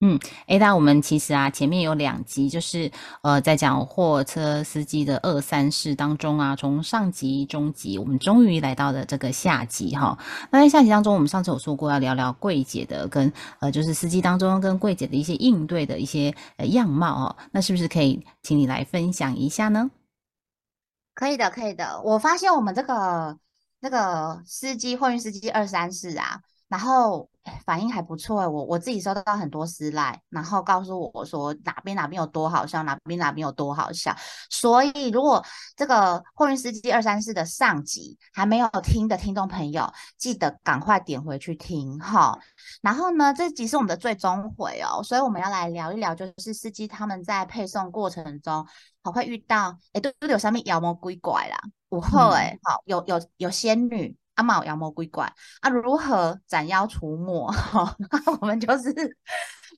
嗯，A 大，我们其实啊，前面有两集，就是呃，在讲货车司机的二三事当中啊，从上集、中集，我们终于来到了这个下集哈。那在下集当中，我们上次有说过要聊聊柜姐的跟呃，就是司机当中跟柜姐的一些应对的一些呃样貌哦。那是不是可以请你来分享一下呢？可以的，可以的。我发现我们这个那个司机货运司机二三事啊。然后反应还不错我我自己收到很多私赖，然后告诉我说哪边哪边有多好笑，哪边哪边有多好笑。所以如果这个货运司机二三四的上集还没有听的听众朋友，记得赶快点回去听哈。然后呢，这集是我们的最终回哦，所以我们要来聊一聊，就是司机他们在配送过程中，好会遇到哎，都都有上面妖魔鬼怪啦，午后哎，好有有有仙女。阿毛妖魔鬼怪啊，如何斩妖除魔？哈，我们就是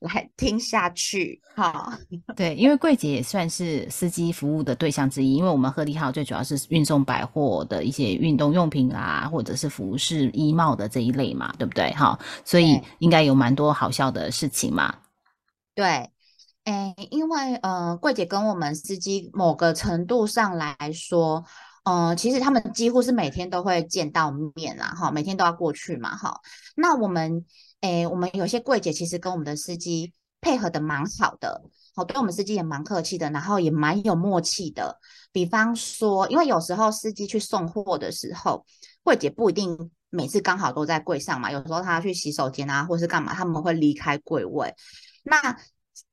来听下去。哈，对，因为柜姐也算是司机服务的对象之一，因为我们鹤立号最主要是运送百货的一些运动用品啊，或者是服饰衣帽的这一类嘛，对不对？哈，所以应该有蛮多好笑的事情嘛。对，哎，因为呃，柜姐跟我们司机某个程度上来说。嗯，其实他们几乎是每天都会见到面啦，哈，每天都要过去嘛，哈。那我们，诶，我们有些柜姐其实跟我们的司机配合的蛮好的，好，对我们司机也蛮客气的，然后也蛮有默契的。比方说，因为有时候司机去送货的时候，柜姐不一定每次刚好都在柜上嘛，有时候他去洗手间啊，或是干嘛，他们会离开柜位。那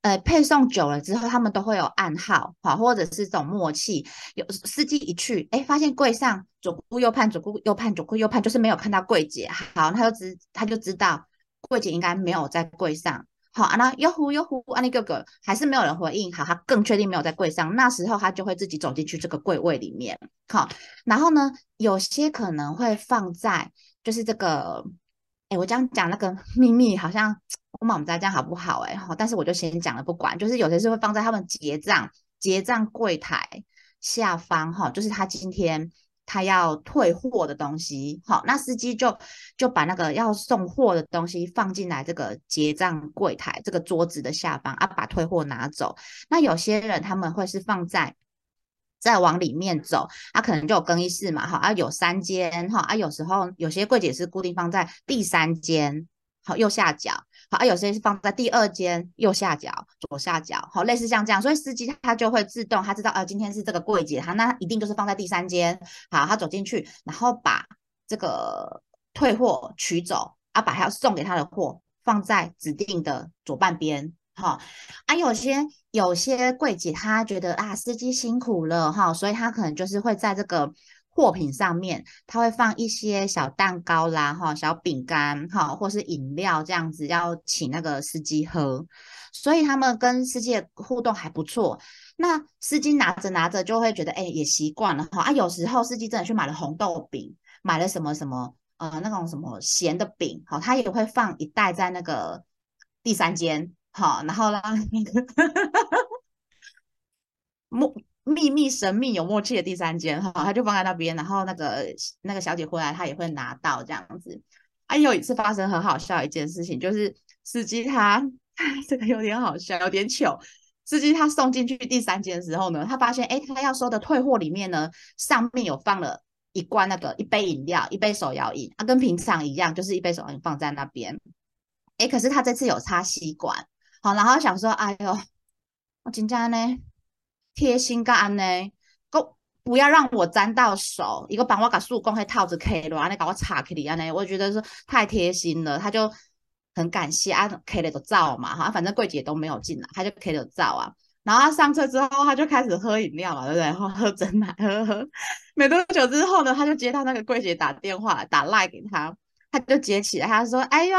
呃，配送久了之后，他们都会有暗号，好，或者是这种默契。有司机一去，哎，发现柜上左顾右盼，左顾右盼，左顾右盼，就是没有看到柜姐。好，他就知他就知道柜姐应该没有在柜上。好啊，那哟呼哟呼，啊那哥哥还是没有人回应。好，他更确定没有在柜上。那时候他就会自己走进去这个柜位里面。好，然后呢，有些可能会放在就是这个，哎，我这样讲那个秘密好像。我们家这样好不好？哎，好，但是我就先讲了，不管，就是有些是会放在他们结账结账柜台下方，哈，就是他今天他要退货的东西，好，那司机就就把那个要送货的东西放进来这个结账柜台这个桌子的下方啊，把退货拿走。那有些人他们会是放在再往里面走，啊，可能就有更衣室嘛，哈，啊，有三间，哈，啊，有时候有些柜姐是固定放在第三间。好，右下角，好啊，有些是放在第二间右下角、左下角，好，类似像这样，所以司机他就会自动，他知道，呃，今天是这个柜姐，他那一定就是放在第三间，好，他走进去，然后把这个退货取走，啊，把他要送给他的货放在指定的左半边，哈，啊，有些有些柜姐他觉得啊，司机辛苦了，哈，所以他可能就是会在这个。货品上面，他会放一些小蛋糕啦，哈，小饼干，哈，或是饮料这样子，要请那个司机喝，所以他们跟司机的互动还不错。那司机拿着拿着就会觉得，哎，也习惯了哈。啊，有时候司机真的去买了红豆饼，买了什么什么，呃，那种什么咸的饼，好，他也会放一袋在那个第三间，好，然后让那个 木。秘密神秘有默契的第三间哈，他就放在那边，然后那个那个小姐回来，她也会拿到这样子。啊，有一次发生很好笑一件事情，就是司机他 这个有点好笑，有点糗。司机他送进去第三间的时候呢，他发现哎，他要收的退货里面呢，上面有放了一罐那个一杯饮料，一杯手摇饮，啊，跟平常一样，就是一杯手摇饮放在那边。哎，可是他这次有插吸管，好，然后想说，哎呦，我今天呢？贴心干呢，够不要让我沾到手。一个帮我把树公开套子 K 了，安尼搞我插起里安尼，我觉得是太贴心了。他就很感谢啊，K 了都照嘛哈，反正柜姐都没有进来，他就 K 了照啊。然后他上车之后，他就开始喝饮料嘛，对不对？喝喝真奶，喝喝。没多久之后呢，他就接到那个柜姐打电话，打赖给他，他就接起来，他说：“哎呦，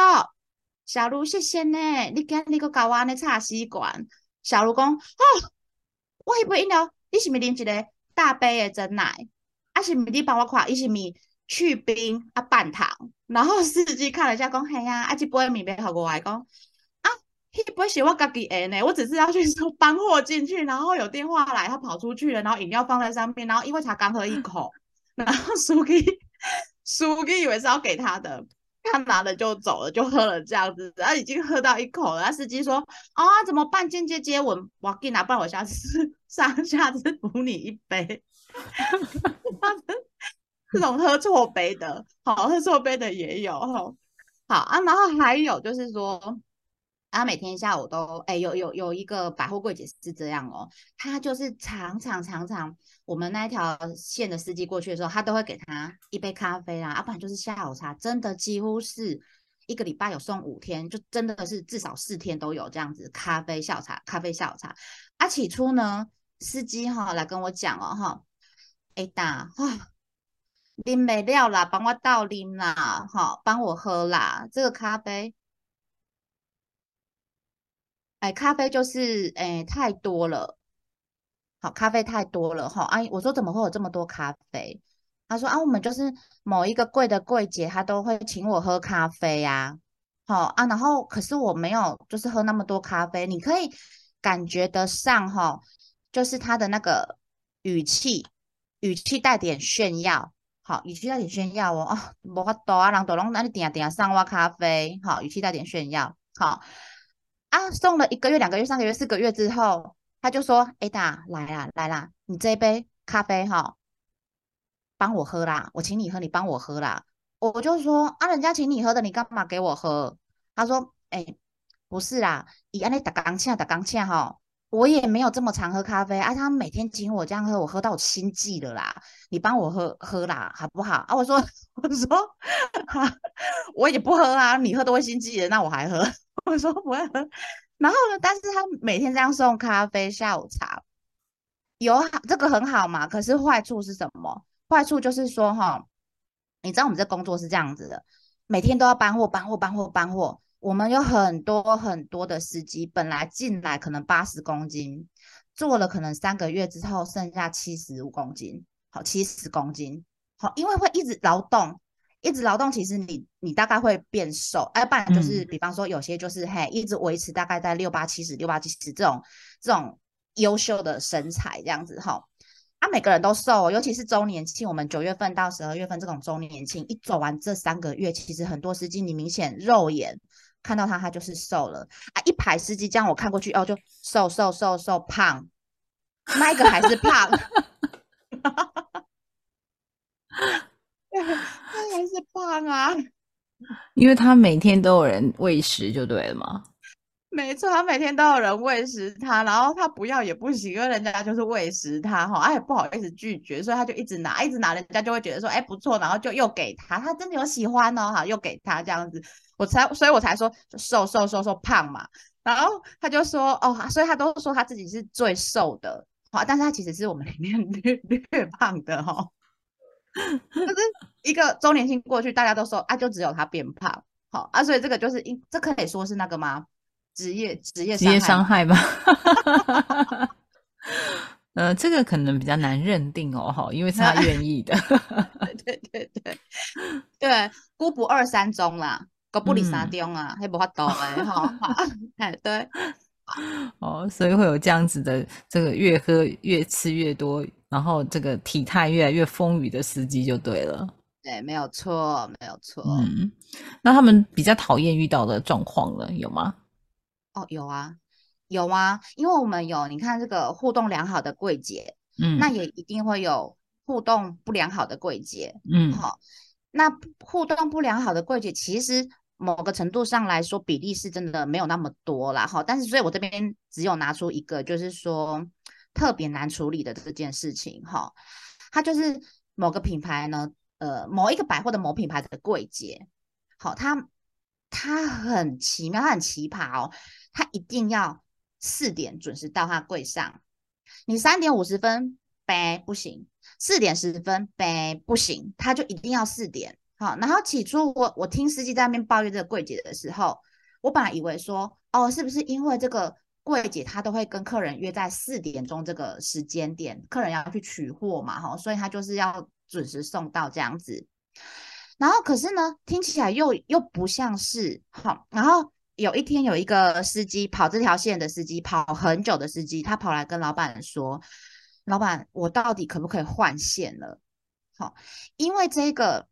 小卢谢谢呢，你今日个搞我安尼插吸管。小卢讲，哦，我迄杯饮料，你是毋是啉一个大杯的真奶？啊，是毋是你帮我看，伊是毋是去冰啊半糖？然后司机看了一下，讲，嘿呀，啊，即杯面要互我来讲，啊，迄杯是我家己诶呢，我只是要去说搬货进去，然后有电话来，他跑出去了，然后饮料放在上面，然后因为才刚喝一口，然后司机司机以为是要给他的。他拿了就走了，就喝了这样子，然后已经喝到一口了。司机说：“啊，怎么办？间接接吻，我给你拿，不然我下次 上下次补你一杯。”这种喝错杯的，好喝错杯的也有好啊。然后还有就是说。然后每天下午都哎，有有有一个百货柜姐是这样哦，她就是常常常常我们那一条线的司机过去的时候，她都会给他一杯咖啡啊，要不然就是下午茶，真的几乎是一个礼拜有送五天，就真的是至少四天都有这样子咖啡下午茶，咖啡下午茶。啊，起初呢，司机哈来跟我讲哦哈，哎大哈，啉没料啦，帮我倒啉啦，哈，帮我喝啦，这个咖啡。哎，咖啡就是哎太多了，好，咖啡太多了哈。哎，我说怎么会有这么多咖啡？他说啊，我们就是某一个柜的柜姐，她都会请我喝咖啡呀。好啊，然后可是我没有，就是喝那么多咖啡。你可以感觉得上哈，就是他的那个语气，语气带点炫耀，好，语气带点炫耀哦。啊，无法度啊，人都拢那里点点上我咖啡，好，语气带点炫耀，好。啊，送了一个月、两个月、三个月、四个月之后，他就说：“哎达，来啦，来啦，你这一杯咖啡哈，帮我喝啦，我请你喝，你帮我喝啦。”我就说：“啊，人家请你喝的，你干嘛给我喝？”他说：“哎，不是啦，以安尼打钢琴打钢欠哈，我也没有这么常喝咖啡啊。他每天请我这样喝，我喝到心悸了啦。你帮我喝喝啦，好不好？”啊，我说：“ 我说，我也不喝啊，你喝都会心悸的，那我还喝。”我说不会喝，然后呢？但是他每天这样送咖啡、下午茶，有好这个很好嘛？可是坏处是什么？坏处就是说哈，你知道我们这工作是这样子的，每天都要搬货、搬货、搬货、搬货。我们有很多很多的司机，本来进来可能八十公斤，做了可能三个月之后剩下七十五公斤，好，七十公斤，好，因为会一直劳动。一直劳动，其实你你大概会变瘦，哎，不然就是比方说有些就是嘿，一直维持大概在六八七十、六八七十这种这种优秀的身材这样子哈。啊，每个人都瘦，尤其是周年庆，我们九月份到十二月份这种周年庆，一走完这三个月，其实很多司机你明显肉眼看到他，他就是瘦了啊。一排司机这样我看过去哦，就瘦瘦瘦瘦胖，那一个还是胖。他 还是胖啊，因为他每天都有人喂食，就对了嘛。没错，他每天都有人喂食他，然后他不要也不行，因为人家就是喂食他哈，哎，不好意思拒绝，所以他就一直拿，一直拿，人家就会觉得说，哎，不错，然后就又给他，他真的有喜欢哦，哈，又给他这样子，我才，所以我才说瘦瘦瘦瘦胖嘛，然后他就说，哦，所以他都说他自己是最瘦的，好，但是他其实是我们里面略略胖的哈。就是一个周年庆过去，大家都说啊，就只有他变胖，好啊，所以这个就是一，这可以说是那个吗？职业职业职业伤害吧。呃，这个可能比较难认定哦，哈，因为是他 愿意的。对对对对，姑不二三中啦，哥不离三中啊，还不法度哎，哈，哎对，哦，所以会有这样子的，这个越喝越吃越多。然后这个体态越来越丰腴的司机就对了，对，没有错，没有错。嗯，那他们比较讨厌遇到的状况了，有吗？哦，有啊，有啊，因为我们有，你看这个互动良好的柜姐，嗯，那也一定会有互动不良好的柜姐，嗯，好，那互动不良好的柜姐，其实某个程度上来说，比例是真的没有那么多啦，哈，但是所以我这边只有拿出一个，就是说。特别难处理的这件事情，哈，它就是某个品牌呢，呃，某一个百货的某品牌的柜姐，好，它它很奇妙，它很奇葩哦，他一定要四点准时到他柜上，你三点五十分呗不行，四点十分呗不行，他就一定要四点，好，然后起初我我听司机在那边抱怨这个柜姐的时候，我本来以为说，哦，是不是因为这个柜姐她都会跟客人约在四点钟这个时间点，客人要去取货嘛，哈，所以她就是要准时送到这样子。然后可是呢，听起来又又不像是好。然后有一天有一个司机跑这条线的司机，跑很久的司机，他跑来跟老板说：“老板，我到底可不可以换线了？”好，因为这个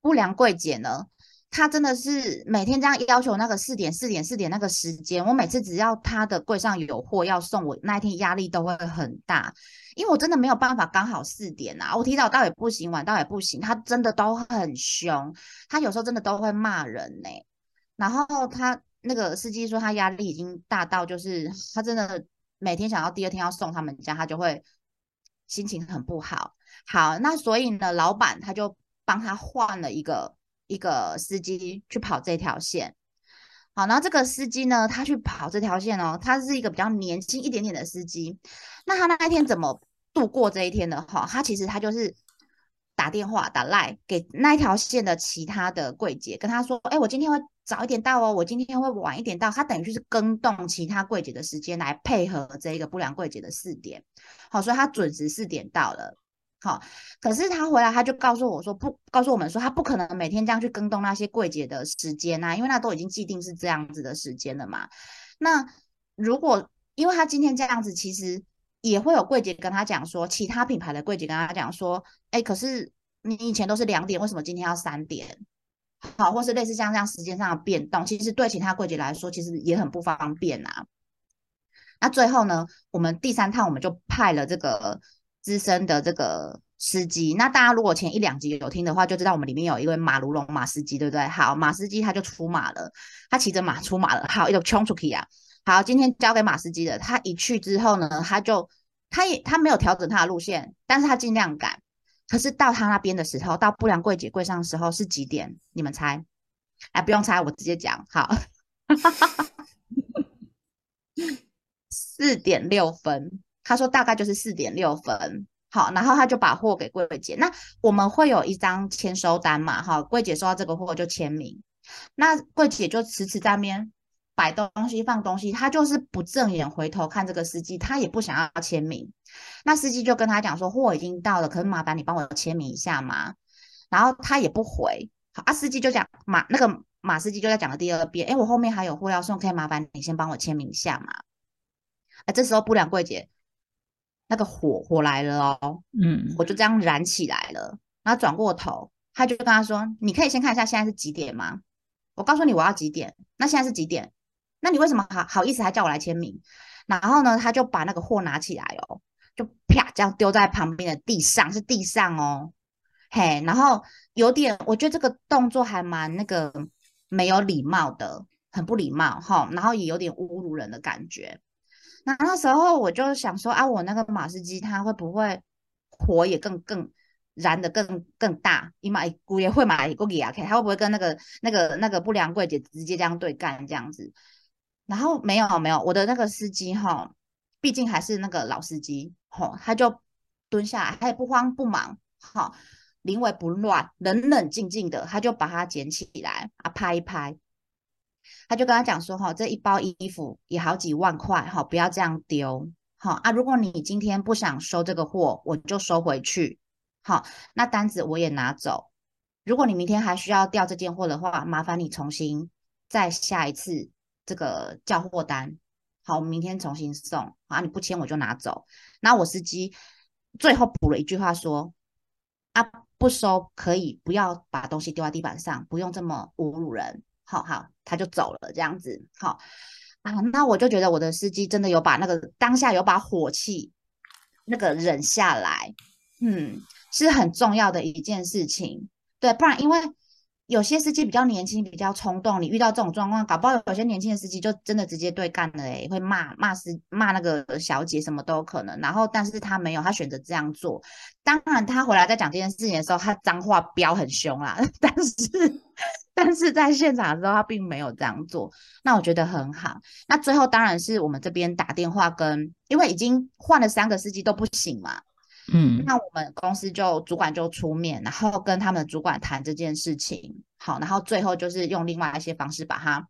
不良柜姐呢。他真的是每天这样要求那个四点四点四点那个时间，我每次只要他的柜上有货要送我，那一天压力都会很大，因为我真的没有办法刚好四点啊，我提早到也不行，晚到也不行，他真的都很凶，他有时候真的都会骂人呢。然后他那个司机说他压力已经大到，就是他真的每天想要第二天要送他们家，他就会心情很不好。好，那所以呢，老板他就帮他换了一个。一个司机去跑这条线，好，然后这个司机呢，他去跑这条线哦，他是一个比较年轻一点点的司机。那他那一天怎么度过这一天的哈？他其实他就是打电话打赖给那一条线的其他的柜姐，跟他说：“哎，我今天会早一点到哦，我今天会晚一点到。”他等于就是更动其他柜姐的时间来配合这个不良柜姐的四点，好，所以他准时四点到了。好，可是他回来他就告诉我说不，告诉我们说他不可能每天这样去跟动那些柜姐的时间呐，因为那都已经既定是这样子的时间了嘛。那如果因为他今天这样子，其实也会有柜姐跟他讲说，其他品牌的柜姐跟他讲说，哎，可是你以前都是两点，为什么今天要三点？好，或是类似像这样时间上的变动，其实对其他柜姐来说，其实也很不方便呐。那最后呢，我们第三趟我们就派了这个。资深的这个司机，那大家如果前一两集有听的话，就知道我们里面有一位马如龙马司机，对不对？好，马司机他就出马了，他骑着马出马了，好，一个冲出去啊！好，今天交给马司机的，他一去之后呢，他就他也他没有调整他的路线，但是他尽量赶。可是到他那边的时候，到不良柜姐柜上的时候是几点？你们猜？哎，不用猜，我直接讲，好，四点六分。他说大概就是四点六分，好，然后他就把货给柜姐。那我们会有一张签收单嘛，哈，柜姐收到这个货就签名。那柜姐就迟迟在边摆东西放东西，他就是不正眼回头看这个司机，他也不想要签名。那司机就跟他讲说货已经到了，可是麻烦你帮我签名一下嘛。然后他也不回，好啊，司机就讲马那个马司机就在讲了第二遍，哎，我后面还有货要送，可以麻烦你先帮我签名一下嘛。哎，这时候不良柜姐。那个火火来了哦，嗯，我就这样燃起来了。然后转过头，他就跟他说：“你可以先看一下现在是几点吗？我告诉你我要几点。那现在是几点？那你为什么好好意思还叫我来签名？”然后呢，他就把那个货拿起来哦，就啪这样丢在旁边的地上，是地上哦，嘿，然后有点，我觉得这个动作还蛮那个没有礼貌的，很不礼貌哈，然后也有点侮辱人的感觉。那那时候我就想说啊，我那个马斯基他会不会火也更更燃的更更大？伊马姑也会买一个给啊，他会不会跟那个那个那个不良柜姐直接这样对干这样子？然后没有没有，我的那个司机哈，毕竟还是那个老司机哈，他就蹲下来，他也不慌不忙哈，临危不乱，冷冷静静的，他就把它捡起来啊，拍一拍。他就跟他讲说，哈，这一包衣服也好几万块，哈，不要这样丢，好啊。如果你今天不想收这个货，我就收回去，好，那单子我也拿走。如果你明天还需要调这件货的话，麻烦你重新再下一次这个叫货单，好，明天重新送，啊，你不签我就拿走。那我司机最后补了一句话说，啊，不收可以，不要把东西丢在地板上，不用这么侮辱人。好好，他就走了，这样子，好啊，那我就觉得我的司机真的有把那个当下有把火气那个忍下来，嗯，是很重要的一件事情，对，不然因为。有些司机比较年轻，比较冲动。你遇到这种状况，搞不好有些年轻的司机就真的直接对干了，诶，会骂骂司骂那个小姐，什么都有可能。然后，但是他没有，他选择这样做。当然，他回来在讲这件事情的时候，他脏话飙很凶啦。但是，但是在现场的时候，他并没有这样做。那我觉得很好。那最后当然是我们这边打电话跟，因为已经换了三个司机都不行嘛。嗯，那我们公司就主管就出面，然后跟他们的主管谈这件事情，好，然后最后就是用另外一些方式把它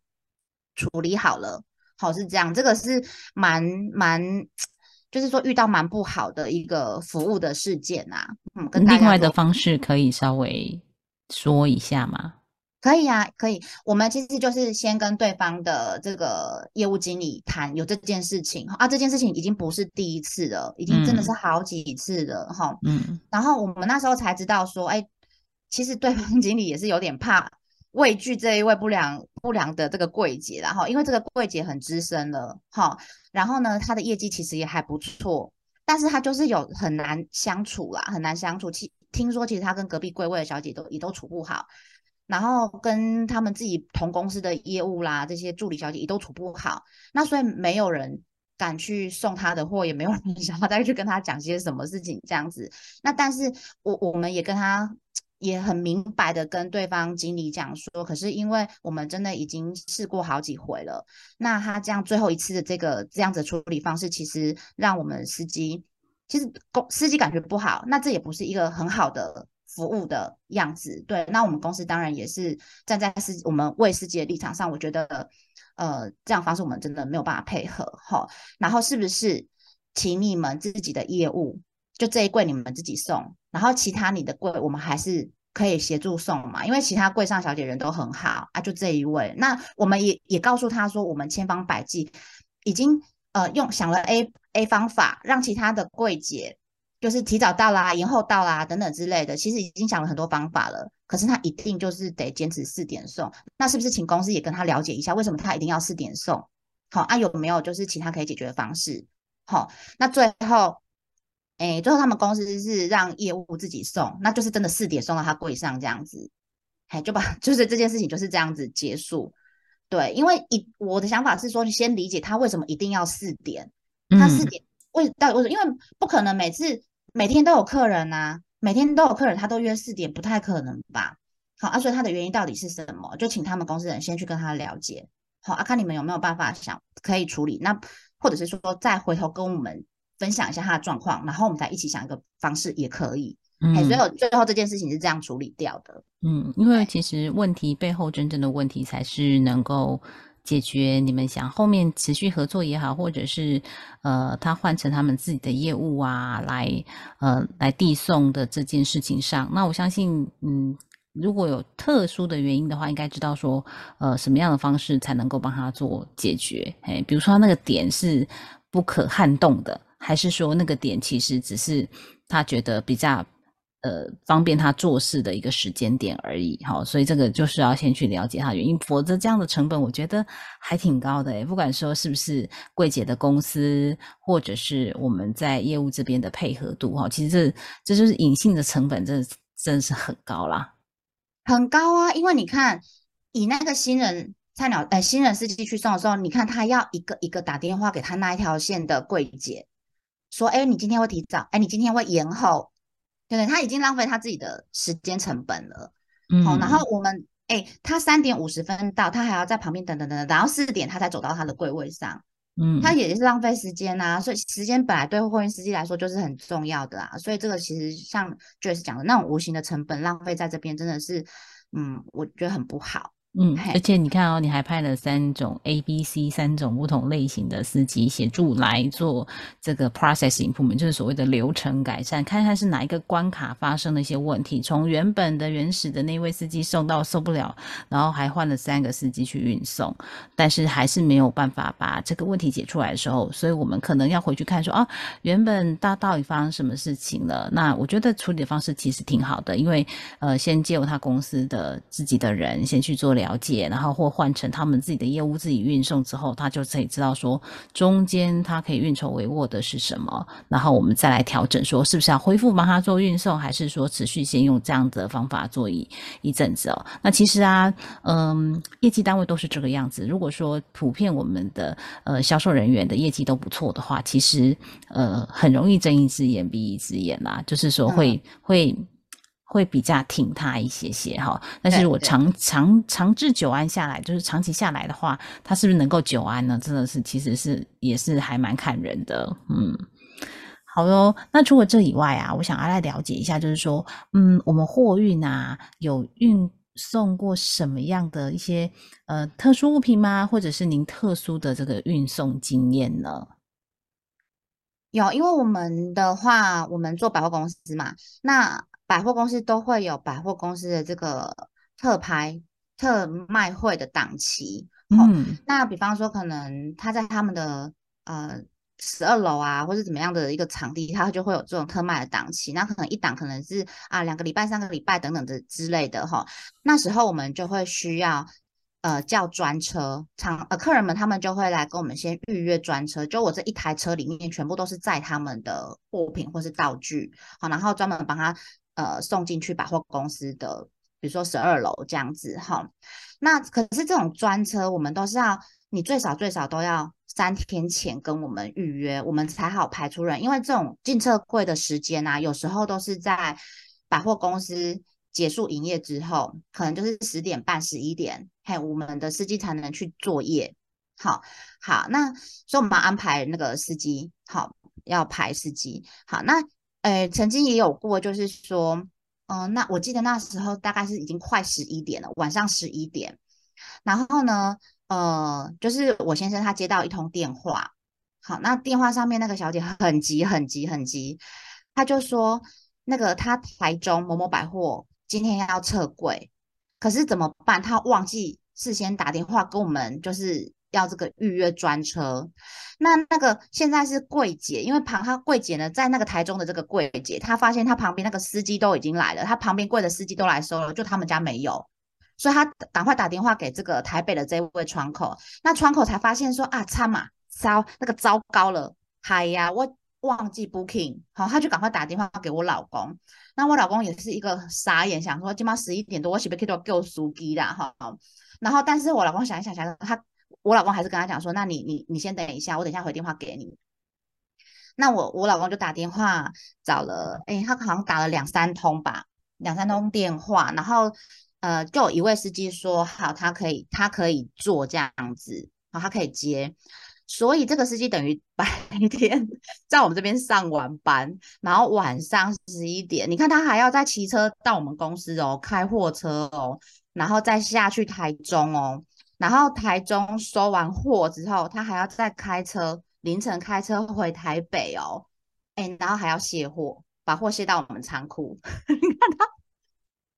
处理好了。好是这样，这个是蛮蛮，就是说遇到蛮不好的一个服务的事件啊。嗯，跟另外的方式可以稍微说一下吗？可以啊，可以。我们其实就是先跟对方的这个业务经理谈有这件事情啊，这件事情已经不是第一次了，已经真的是好几次了哈。嗯。然后我们那时候才知道说，哎，其实对方经理也是有点怕。畏惧这一位不良不良的这个柜姐，然后因为这个柜姐很资深了，哈，然后呢，她的业绩其实也还不错，但是她就是有很难相处啦，很难相处。其听说其实她跟隔壁柜位的小姐都也都处不好，然后跟他们自己同公司的业务啦，这些助理小姐也都处不好，那所以没有人敢去送他的货，也没有人 想要再去跟他讲些什么事情这样子。那但是我我们也跟他。也很明白的跟对方经理讲说，可是因为我们真的已经试过好几回了，那他这样最后一次的这个这样子处理方式，其实让我们司机其实公司机感觉不好，那这也不是一个很好的服务的样子。对，那我们公司当然也是站在世我们为世界的立场上，我觉得呃这样方式我们真的没有办法配合哈。然后是不是请你们自己的业务？就这一柜你们自己送，然后其他你的柜我们还是可以协助送嘛，因为其他柜上小姐人都很好啊，就这一位，那我们也也告诉他说，我们千方百计已经呃用想了 A A 方法，让其他的柜姐就是提早到啦、延后到啦等等之类的，其实已经想了很多方法了，可是他一定就是得坚持四点送，那是不是请公司也跟他了解一下，为什么他一定要四点送？好啊，有没有就是其他可以解决的方式？好，那最后。哎，最后他们公司是让业务自己送，那就是真的四点送到他柜上这样子，哎，就把 就是这件事情就是这样子结束。对，因为一我的想法是说，你先理解他为什么一定要四点，他四点为到底为什么？因为不可能每次每天都有客人呐，每天都有客人，他都约四点，不太可能吧？好啊，所以他的原因到底是什么？就请他们公司人先去跟他了解，好啊，看你们有没有办法想可以处理，那或者是说再回头跟我们。分享一下他的状况，然后我们再一起想一个方式也可以。嗯，所以最后这件事情是这样处理掉的。嗯，因为其实问题背后真正的问题才是能够解决。你们想后面持续合作也好，或者是呃他换成他们自己的业务啊，来呃来递送的这件事情上，那我相信，嗯，如果有特殊的原因的话，应该知道说呃什么样的方式才能够帮他做解决。哎，比如说那个点是不可撼动的。还是说那个点其实只是他觉得比较呃方便他做事的一个时间点而已，好，所以这个就是要先去了解他原因，否则这样的成本我觉得还挺高的诶，不管说是不是柜姐的公司，或者是我们在业务这边的配合度哈，其实这这就是隐性的成本，真的真是很高啦，很高啊，因为你看以那个新人菜鸟呃新人司机去送的时候，你看他要一个一个打电话给他那一条线的柜姐。说，哎，你今天会提早，哎，你今天会延后，对对？他已经浪费他自己的时间成本了，嗯，好，然后我们，哎，他三点五十分到，他还要在旁边等等等等，然后四点他才走到他的柜位上，嗯，他也是浪费时间呐，所以时间本来对货运司机来说就是很重要的啊，所以这个其实像 Joyce 讲的那种无形的成本浪费在这边，真的是，嗯，我觉得很不好。嗯，而且你看哦，你还派了三种 A、B、C 三种不同类型的司机协助来做这个 processing improvement，就是所谓的流程改善，看看是哪一个关卡发生了一些问题。从原本的原始的那位司机送到受不了，然后还换了三个司机去运送，但是还是没有办法把这个问题解出来的时候，所以我们可能要回去看说啊，原本大到底发生什么事情了？那我觉得处理的方式其实挺好的，因为呃，先借由他公司的自己的人先去做了了解，然后或换成他们自己的业务自己运送之后，他就可以知道说中间他可以运筹帷幄的是什么，然后我们再来调整，说是不是要恢复帮他做运送，还是说持续先用这样的方法做一一阵子哦？那其实啊，嗯，业绩单位都是这个样子。如果说普遍我们的呃销售人员的业绩都不错的话，其实呃很容易睁一只眼闭一只眼啦，就是说会会。会比较挺他一些些哈，但是我长长长治久安下来，就是长期下来的话，他是不是能够久安呢？真的是其实是也是还蛮看人的，嗯，好哟。那除了这以外啊，我想要来了解一下，就是说，嗯，我们货运啊有运送过什么样的一些呃特殊物品吗？或者是您特殊的这个运送经验呢？有，因为我们的话，我们做百货公司嘛，那百货公司都会有百货公司的这个特拍、特卖会的档期。嗯，那比方说，可能他在他们的呃十二楼啊，或者怎么样的一个场地，他就会有这种特卖的档期。那可能一档可能是啊两个礼拜、三个礼拜等等的之类的哈。那时候我们就会需要。呃，叫专车，场呃，客人们他们就会来跟我们先预约专车，就我这一台车里面全部都是载他们的货品或是道具，好，然后专门帮他呃送进去百货公司的，比如说十二楼这样子哈。那可是这种专车，我们都是要你最少最少都要三天前跟我们预约，我们才好排出人，因为这种进车柜的时间啊，有时候都是在百货公司。结束营业之后，可能就是十点半、十一点，嘿，我们的司机才能去作业。好，好，那所以我们要安排那个司机，好，要排司机。好，那呃，曾经也有过，就是说，嗯，那我记得那时候大概是已经快十一点了，晚上十一点。然后呢，呃，就是我先生他接到一通电话，好，那电话上面那个小姐很急、很急、很急，他就说，那个他台中某某百货。今天要撤柜，可是怎么办？他忘记事先打电话跟我们，就是要这个预约专车。那那个现在是柜姐，因为旁他柜姐呢，在那个台中的这个柜姐，她发现她旁边那个司机都已经来了，她旁边柜的司机都来收了，就他们家没有，所以他赶快打电话给这个台北的这位窗口。那窗口才发现说啊，差嘛，糟，那个糟糕了，嗨呀，我。忘记 booking，好，他就赶快打电话给我老公。那我老公也是一个傻眼，想说今晚十一点多，我是不是可以给我输机啦？哈，然后但是我老公想一想，想他，我老公还是跟他讲说，那你你你先等一下，我等一下回电话给你。那我我老公就打电话找了，哎，他好像打了两三通吧，两三通电话，然后呃，就有一位司机说好，他可以他可以做这样子，好，他可以接。所以这个司机等于白天 在我们这边上完班，然后晚上十一点，你看他还要再骑车到我们公司哦，开货车哦，然后再下去台中哦，然后台中收完货之后，他还要再开车凌晨开车回台北哦，哎，然后还要卸货，把货卸到我们仓库，你看他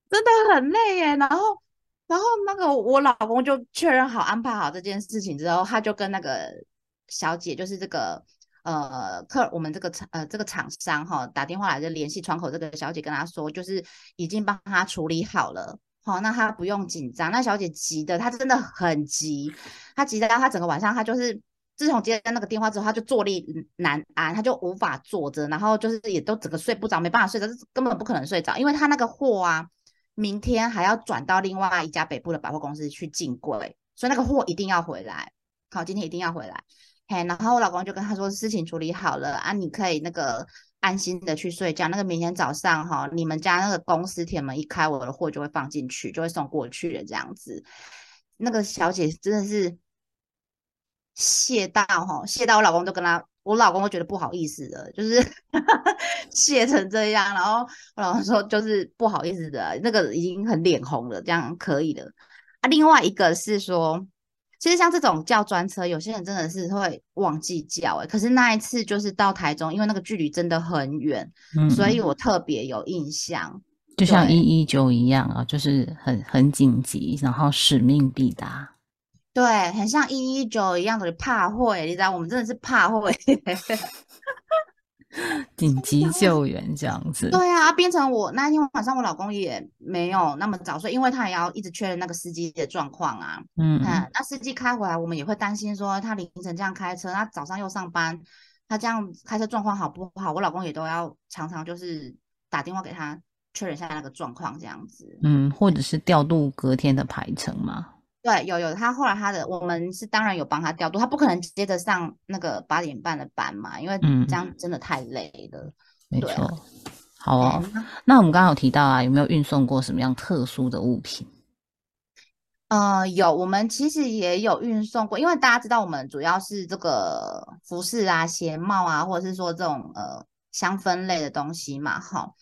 真的很累耶。然后，然后那个我老公就确认好安排好这件事情之后，他就跟那个。小姐就是这个呃客，我们这个厂呃这个厂商哈打电话来就联系窗口这个小姐跟他说，就是已经帮他处理好了，好，那他不用紧张。那小姐急的，她真的很急，她急的，她整个晚上她就是自从接到那个电话之后，她就坐立难安，她就无法坐着，然后就是也都整个睡不着，没办法睡着，根本不可能睡着，因为她那个货啊，明天还要转到另外一家北部的百货公司去进柜，所以那个货一定要回来，好，今天一定要回来。嘿，然后我老公就跟她说事情处理好了啊，你可以那个安心的去睡觉。那个明天早上哈，你们家那个公司铁门一开，我的货就会放进去，就会送过去的这样子。那个小姐真的是谢到哈，谢到我老公都跟他，我老公都觉得不好意思的，就是 谢成这样。然后我老公说就是不好意思的，那个已经很脸红了，这样可以的。啊，另外一个是说。其实像这种叫专车，有些人真的是会忘记叫哎。可是那一次就是到台中，因为那个距离真的很远，所以我特别有印象。就像一一九一样啊，就是很很紧急，然后使命必达。对，很像一一九一样的怕会，你知道，我们真的是怕会。紧急救援这样子，对啊，变成我那一天晚上，我老公也没有那么早睡，因为他也要一直确认那个司机的状况啊。嗯，那司机开回来，我们也会担心说他凌晨这样开车，他早上又上班，他这样开车状况好不好？我老公也都要常常就是打电话给他确认一下那个状况这样子。嗯，或者是调度隔天的排程嘛。对，有有，他后来他的我们是当然有帮他调度，他不可能接着上那个八点半的班嘛，因为这样真的太累了。没错，好哦。那我们刚刚有提到啊，有没有运送过什么样特殊的物品？呃，有，我们其实也有运送过，因为大家知道我们主要是这个服饰啊、鞋帽啊，或者是说这种呃香氛类的东西嘛，哈。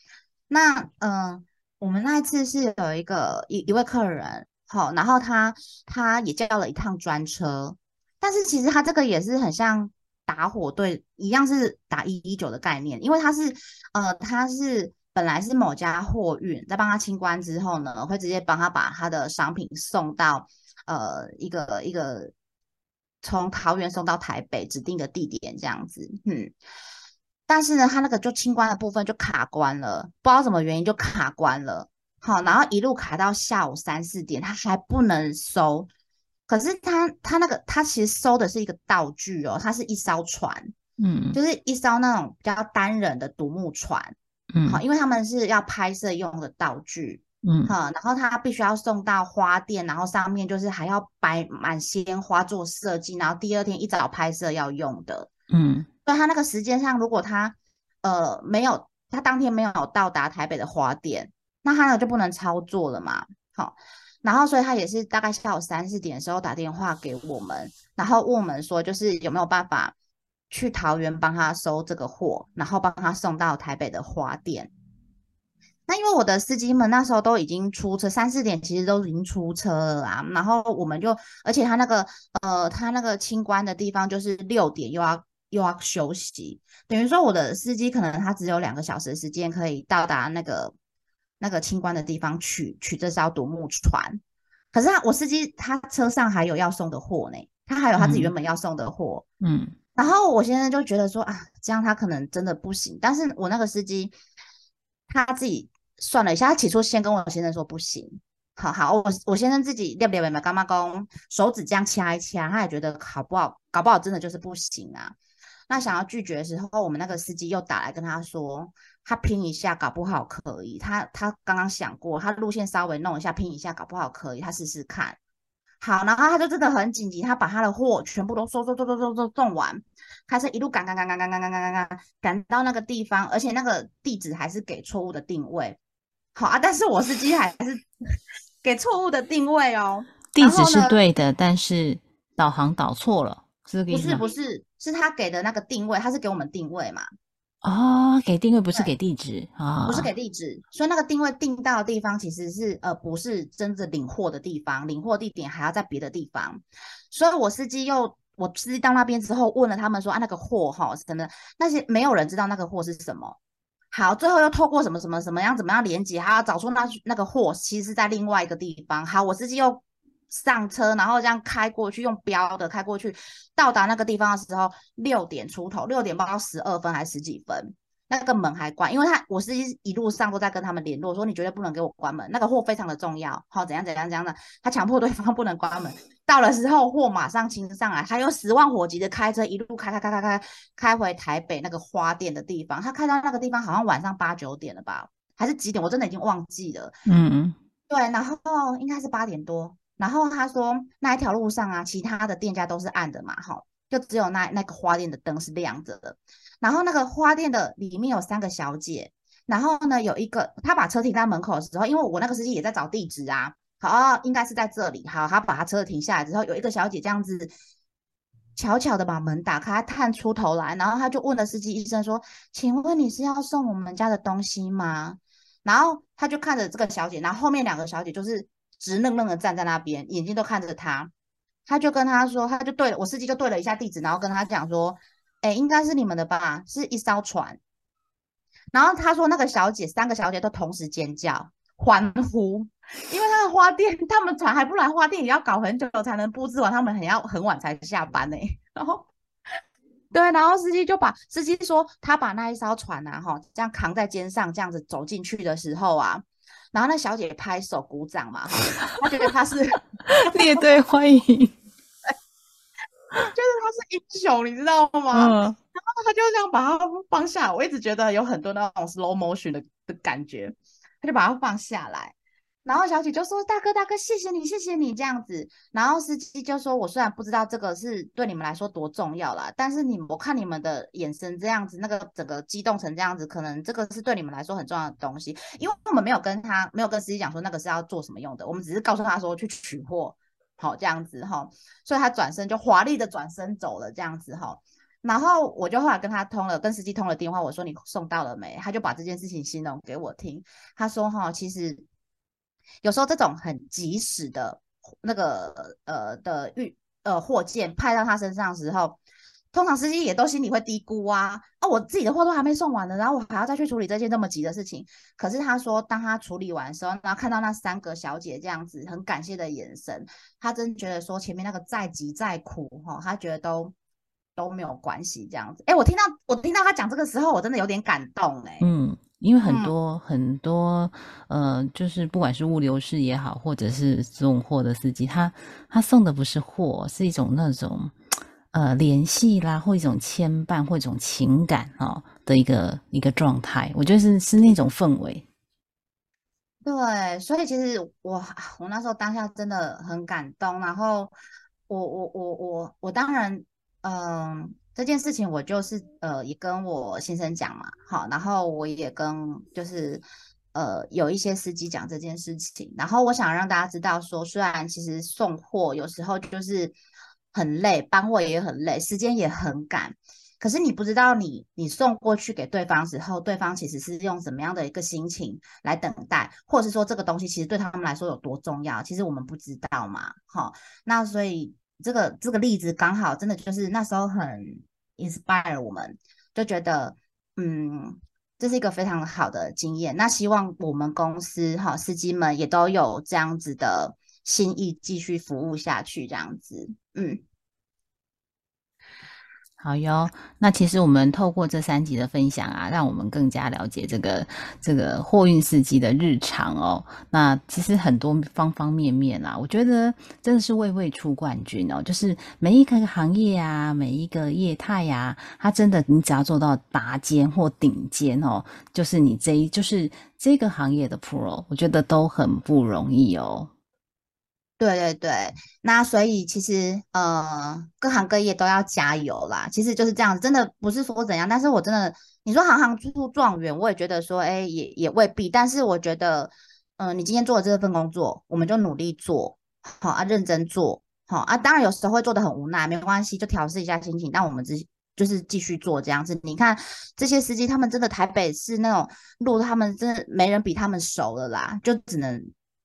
那嗯。我们那一次是有一个一一位客人，好，然后他他也叫了一趟专车，但是其实他这个也是很像打火队一样，是打一一九的概念，因为他是呃他是本来是某家货运在帮他清关之后呢，会直接帮他把他的商品送到呃一个一个从桃园送到台北指定的地点这样子，嗯。但是呢，他那个就清关的部分就卡关了，不知道什么原因就卡关了。好，然后一路卡到下午三四点，他还不能收。可是他他那个他其实收的是一个道具哦，它是一艘船，嗯，就是一艘那种比较单人的独木船，嗯，好，因为他们是要拍摄用的道具，嗯，好，然后他必须要送到花店，然后上面就是还要摆满鲜花做设计，然后第二天一早拍摄要用的，嗯。所以他那个时间上，如果他呃没有，他当天没有到达台北的花店，那他呢就不能操作了嘛。好，然后所以他也是大概下午三四点的时候打电话给我们，然后问我们说，就是有没有办法去桃园帮他收这个货，然后帮他送到台北的花店。那因为我的司机们那时候都已经出车，三四点其实都已经出车了啊。然后我们就，而且他那个呃，他那个清关的地方就是六点又要。又要休息，等于说我的司机可能他只有两个小时时间可以到达那个那个清关的地方取取这艘独木船。可是他我司机他车上还有要送的货呢，他还有他自己原本要送的货。嗯，然后我先生就觉得说啊，这样他可能真的不行。但是我那个司机他自己算了一下，他起初先跟我先生说不行。好好，我我先生自己练不练嘛？干嘛工手指这样掐一掐，他也觉得好不好？搞不好真的就是不行啊。那想要拒绝的时候，我们那个司机又打来跟他说，他拼一下，搞不好可以。他他刚刚想过，他路线稍微弄一下，拼一下，搞不好可以，他试试看。好，然后他就真的很紧急，他把他的货全部都收收收收收收送完，开车一路赶赶赶赶赶赶赶赶赶赶赶到那个地方，而且那个地址还是给错误的定位。好啊，但是我司机还是 给错误的定位哦，地址是对的，但是导航导错了，是不是不是。是他给的那个定位，他是给我们定位嘛？哦，给定位不是给地址啊，不是给地址，所以那个定位定到的地方其实是呃不是真正领货的地方，领货地点还要在别的地方。所以我司机又我司机到那边之后问了他们说啊那个货哈什么那些没有人知道那个货是什么。好，最后又透过什么什么什么样怎么样连接，还要找出那那个货其实是在另外一个地方。好，我司机又。上车，然后这样开过去，用标的开过去，到达那个地方的时候，六点出头，六点不到十二分还是十几分，那个门还关，因为他我是一一路上都在跟他们联络，说你绝对不能给我关门，那个货非常的重要，好怎样怎样怎样的，他强迫对方 不能关门。到了时候，货马上清上来，他用十万火急的开车一路开开开开开开回台北那个花店的地方，他开到那个地方好像晚上八九点了吧，还是几点？我真的已经忘记了。嗯，对，然后应该是八点多。然后他说那一条路上啊，其他的店家都是暗的嘛，哈，就只有那那个花店的灯是亮着的。然后那个花店的里面有三个小姐，然后呢有一个他把车停在门口的时候，因为我那个司机也在找地址啊，好，应该是在这里。好，他把他车停下来之后，有一个小姐这样子悄悄的把门打开，探出头来，然后他就问了司机医生说：“请问你是要送我们家的东西吗？”然后他就看着这个小姐，然后后面两个小姐就是。直愣愣的站在那边，眼睛都看着他，他就跟他说，他就对我司机就对了一下地址，然后跟他讲说，哎，应该是你们的吧，是一艘船。然后他说那个小姐，三个小姐都同时尖叫欢呼，因为他的花店，他们船还不来，花店也要搞很久才能布置完，他们很要很晚才下班呢。然后，对，然后司机就把司机说，他把那一艘船啊，哈，这样扛在肩上，这样子走进去的时候啊。然后那小姐拍手鼓掌嘛，她觉得她是 列队欢迎，就是她是英雄，你知道吗？然后她就这样把它放下，我一直觉得有很多那种 slow motion 的的感觉，她就把它放下来。然后小姐就说：“大哥，大哥，谢谢你，谢谢你这样子。”然后司机就说：“我虽然不知道这个是对你们来说多重要啦，但是你我看你们的眼神这样子，那个整个激动成这样子，可能这个是对你们来说很重要的东西。因为我们没有跟他，没有跟司机讲说那个是要做什么用的，我们只是告诉他说去取货，好这样子哈。所以他转身就华丽的转身走了这样子哈。然后我就后来跟他通了，跟司机通了电话，我说你送到了没？他就把这件事情形容给我听。他说哈，其实有时候这种很及时的那个呃的运呃货件派到他身上的时候。通常司机也都心里会嘀咕啊，啊，我自己的货都还没送完呢，然后我还要再去处理这件这么急的事情。可是他说，当他处理完的时候，然后看到那三个小姐这样子很感谢的眼神，他真觉得说前面那个再急再苦哈，他觉得都都没有关系这样子。哎，我听到我听到他讲这个时候，我真的有点感动哎。嗯，因为很多很多呃，就是不管是物流师也好，或者是送货的司机，他他送的不是货，是一种那种。呃，联系啦，或一种牵绊，或一种情感哦的一个一个状态，我觉得是是那种氛围。对，所以其实我我那时候当下真的很感动，然后我我我我我当然，嗯，这件事情我就是呃也跟我先生讲嘛，好，然后我也跟就是呃有一些司机讲这件事情，然后我想让大家知道说，虽然其实送货有时候就是。很累，搬货也很累，时间也很赶。可是你不知道，你你送过去给对方之后，对方其实是用什么样的一个心情来等待，或者是说这个东西其实对他们来说有多重要，其实我们不知道嘛。好，那所以这个这个例子刚好真的就是那时候很 inspire 我们，就觉得嗯，这是一个非常好的经验。那希望我们公司哈司机们也都有这样子的。心意继续服务下去，这样子，嗯，好哟。那其实我们透过这三集的分享啊，让我们更加了解这个这个货运司机的日常哦。那其实很多方方面面啊，我觉得真的是位位出冠军哦。就是每一个行业啊，每一个业态呀，它真的你只要做到拔尖或顶尖哦，就是你这一就是这个行业的 pro，我觉得都很不容易哦。对对对，那所以其实呃，各行各业都要加油啦。其实就是这样，真的不是说怎样，但是我真的，你说行行出状元，我也觉得说，哎，也也未必。但是我觉得，嗯，你今天做的这份工作，我们就努力做好啊，认真做好啊。当然有时候会做的很无奈，没关系，就调试一下心情。但我们只就是继续做这样子。你看这些司机，他们真的台北是那种路，他们真的没人比他们熟了啦，就只能。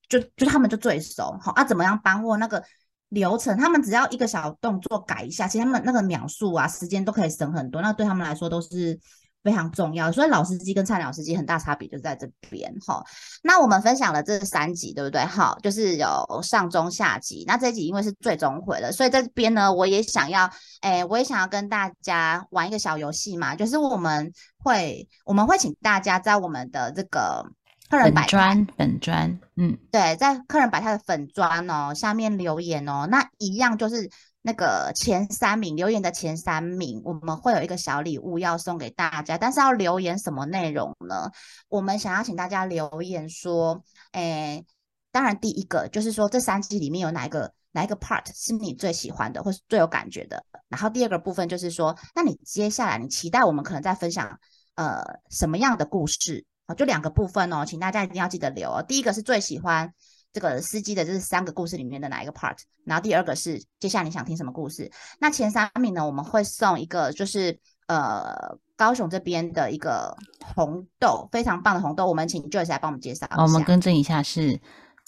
就就他们就最熟，好啊，怎么样搬货那个流程，他们只要一个小动作改一下，其实他们那个秒数啊，时间都可以省很多，那对他们来说都是非常重要。所以老司机跟菜鸟司机很大差别就在这边，哈。那我们分享了这三集，对不对？好，就是有上中下集。那这集因为是最终回了，所以这边呢，我也想要，哎，我也想要跟大家玩一个小游戏嘛，就是我们会我们会请大家在我们的这个。客人摆砖，粉砖，嗯，对，在客人摆他的粉砖哦，下面留言哦，那一样就是那个前三名留言的前三名，我们会有一个小礼物要送给大家，但是要留言什么内容呢？我们想要请大家留言说，哎，当然第一个就是说这三期里面有哪一个哪一个 part 是你最喜欢的，或是最有感觉的，然后第二个部分就是说，那你接下来你期待我们可能在分享呃什么样的故事？就两个部分哦，请大家一定要记得留哦。第一个是最喜欢这个司机的，这是三个故事里面的哪一个 part？然后第二个是接下来你想听什么故事？那前三名呢，我们会送一个，就是呃高雄这边的一个红豆，非常棒的红豆。我们请 Joyce 来帮我们介绍。我们更正一下是。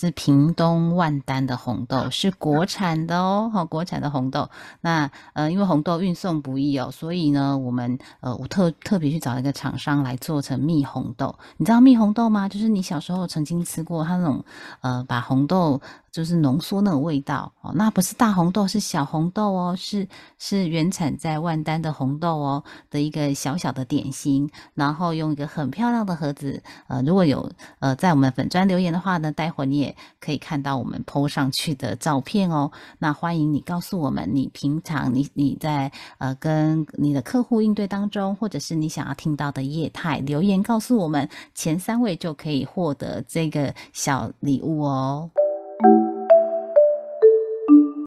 是屏东万丹的红豆，是国产的哦，哈，国产的红豆。那呃，因为红豆运送不易哦，所以呢，我们呃，我特特别去找一个厂商来做成蜜红豆。你知道蜜红豆吗？就是你小时候曾经吃过它那种呃，把红豆。就是浓缩那种味道哦，那不是大红豆，是小红豆哦，是是原产在万丹的红豆哦的一个小小的点心，然后用一个很漂亮的盒子，呃，如果有呃在我们粉砖留言的话呢，待会你也可以看到我们 PO 上去的照片哦。那欢迎你告诉我们，你平常你你在呃跟你的客户应对当中，或者是你想要听到的业态留言告诉我们，前三位就可以获得这个小礼物哦。you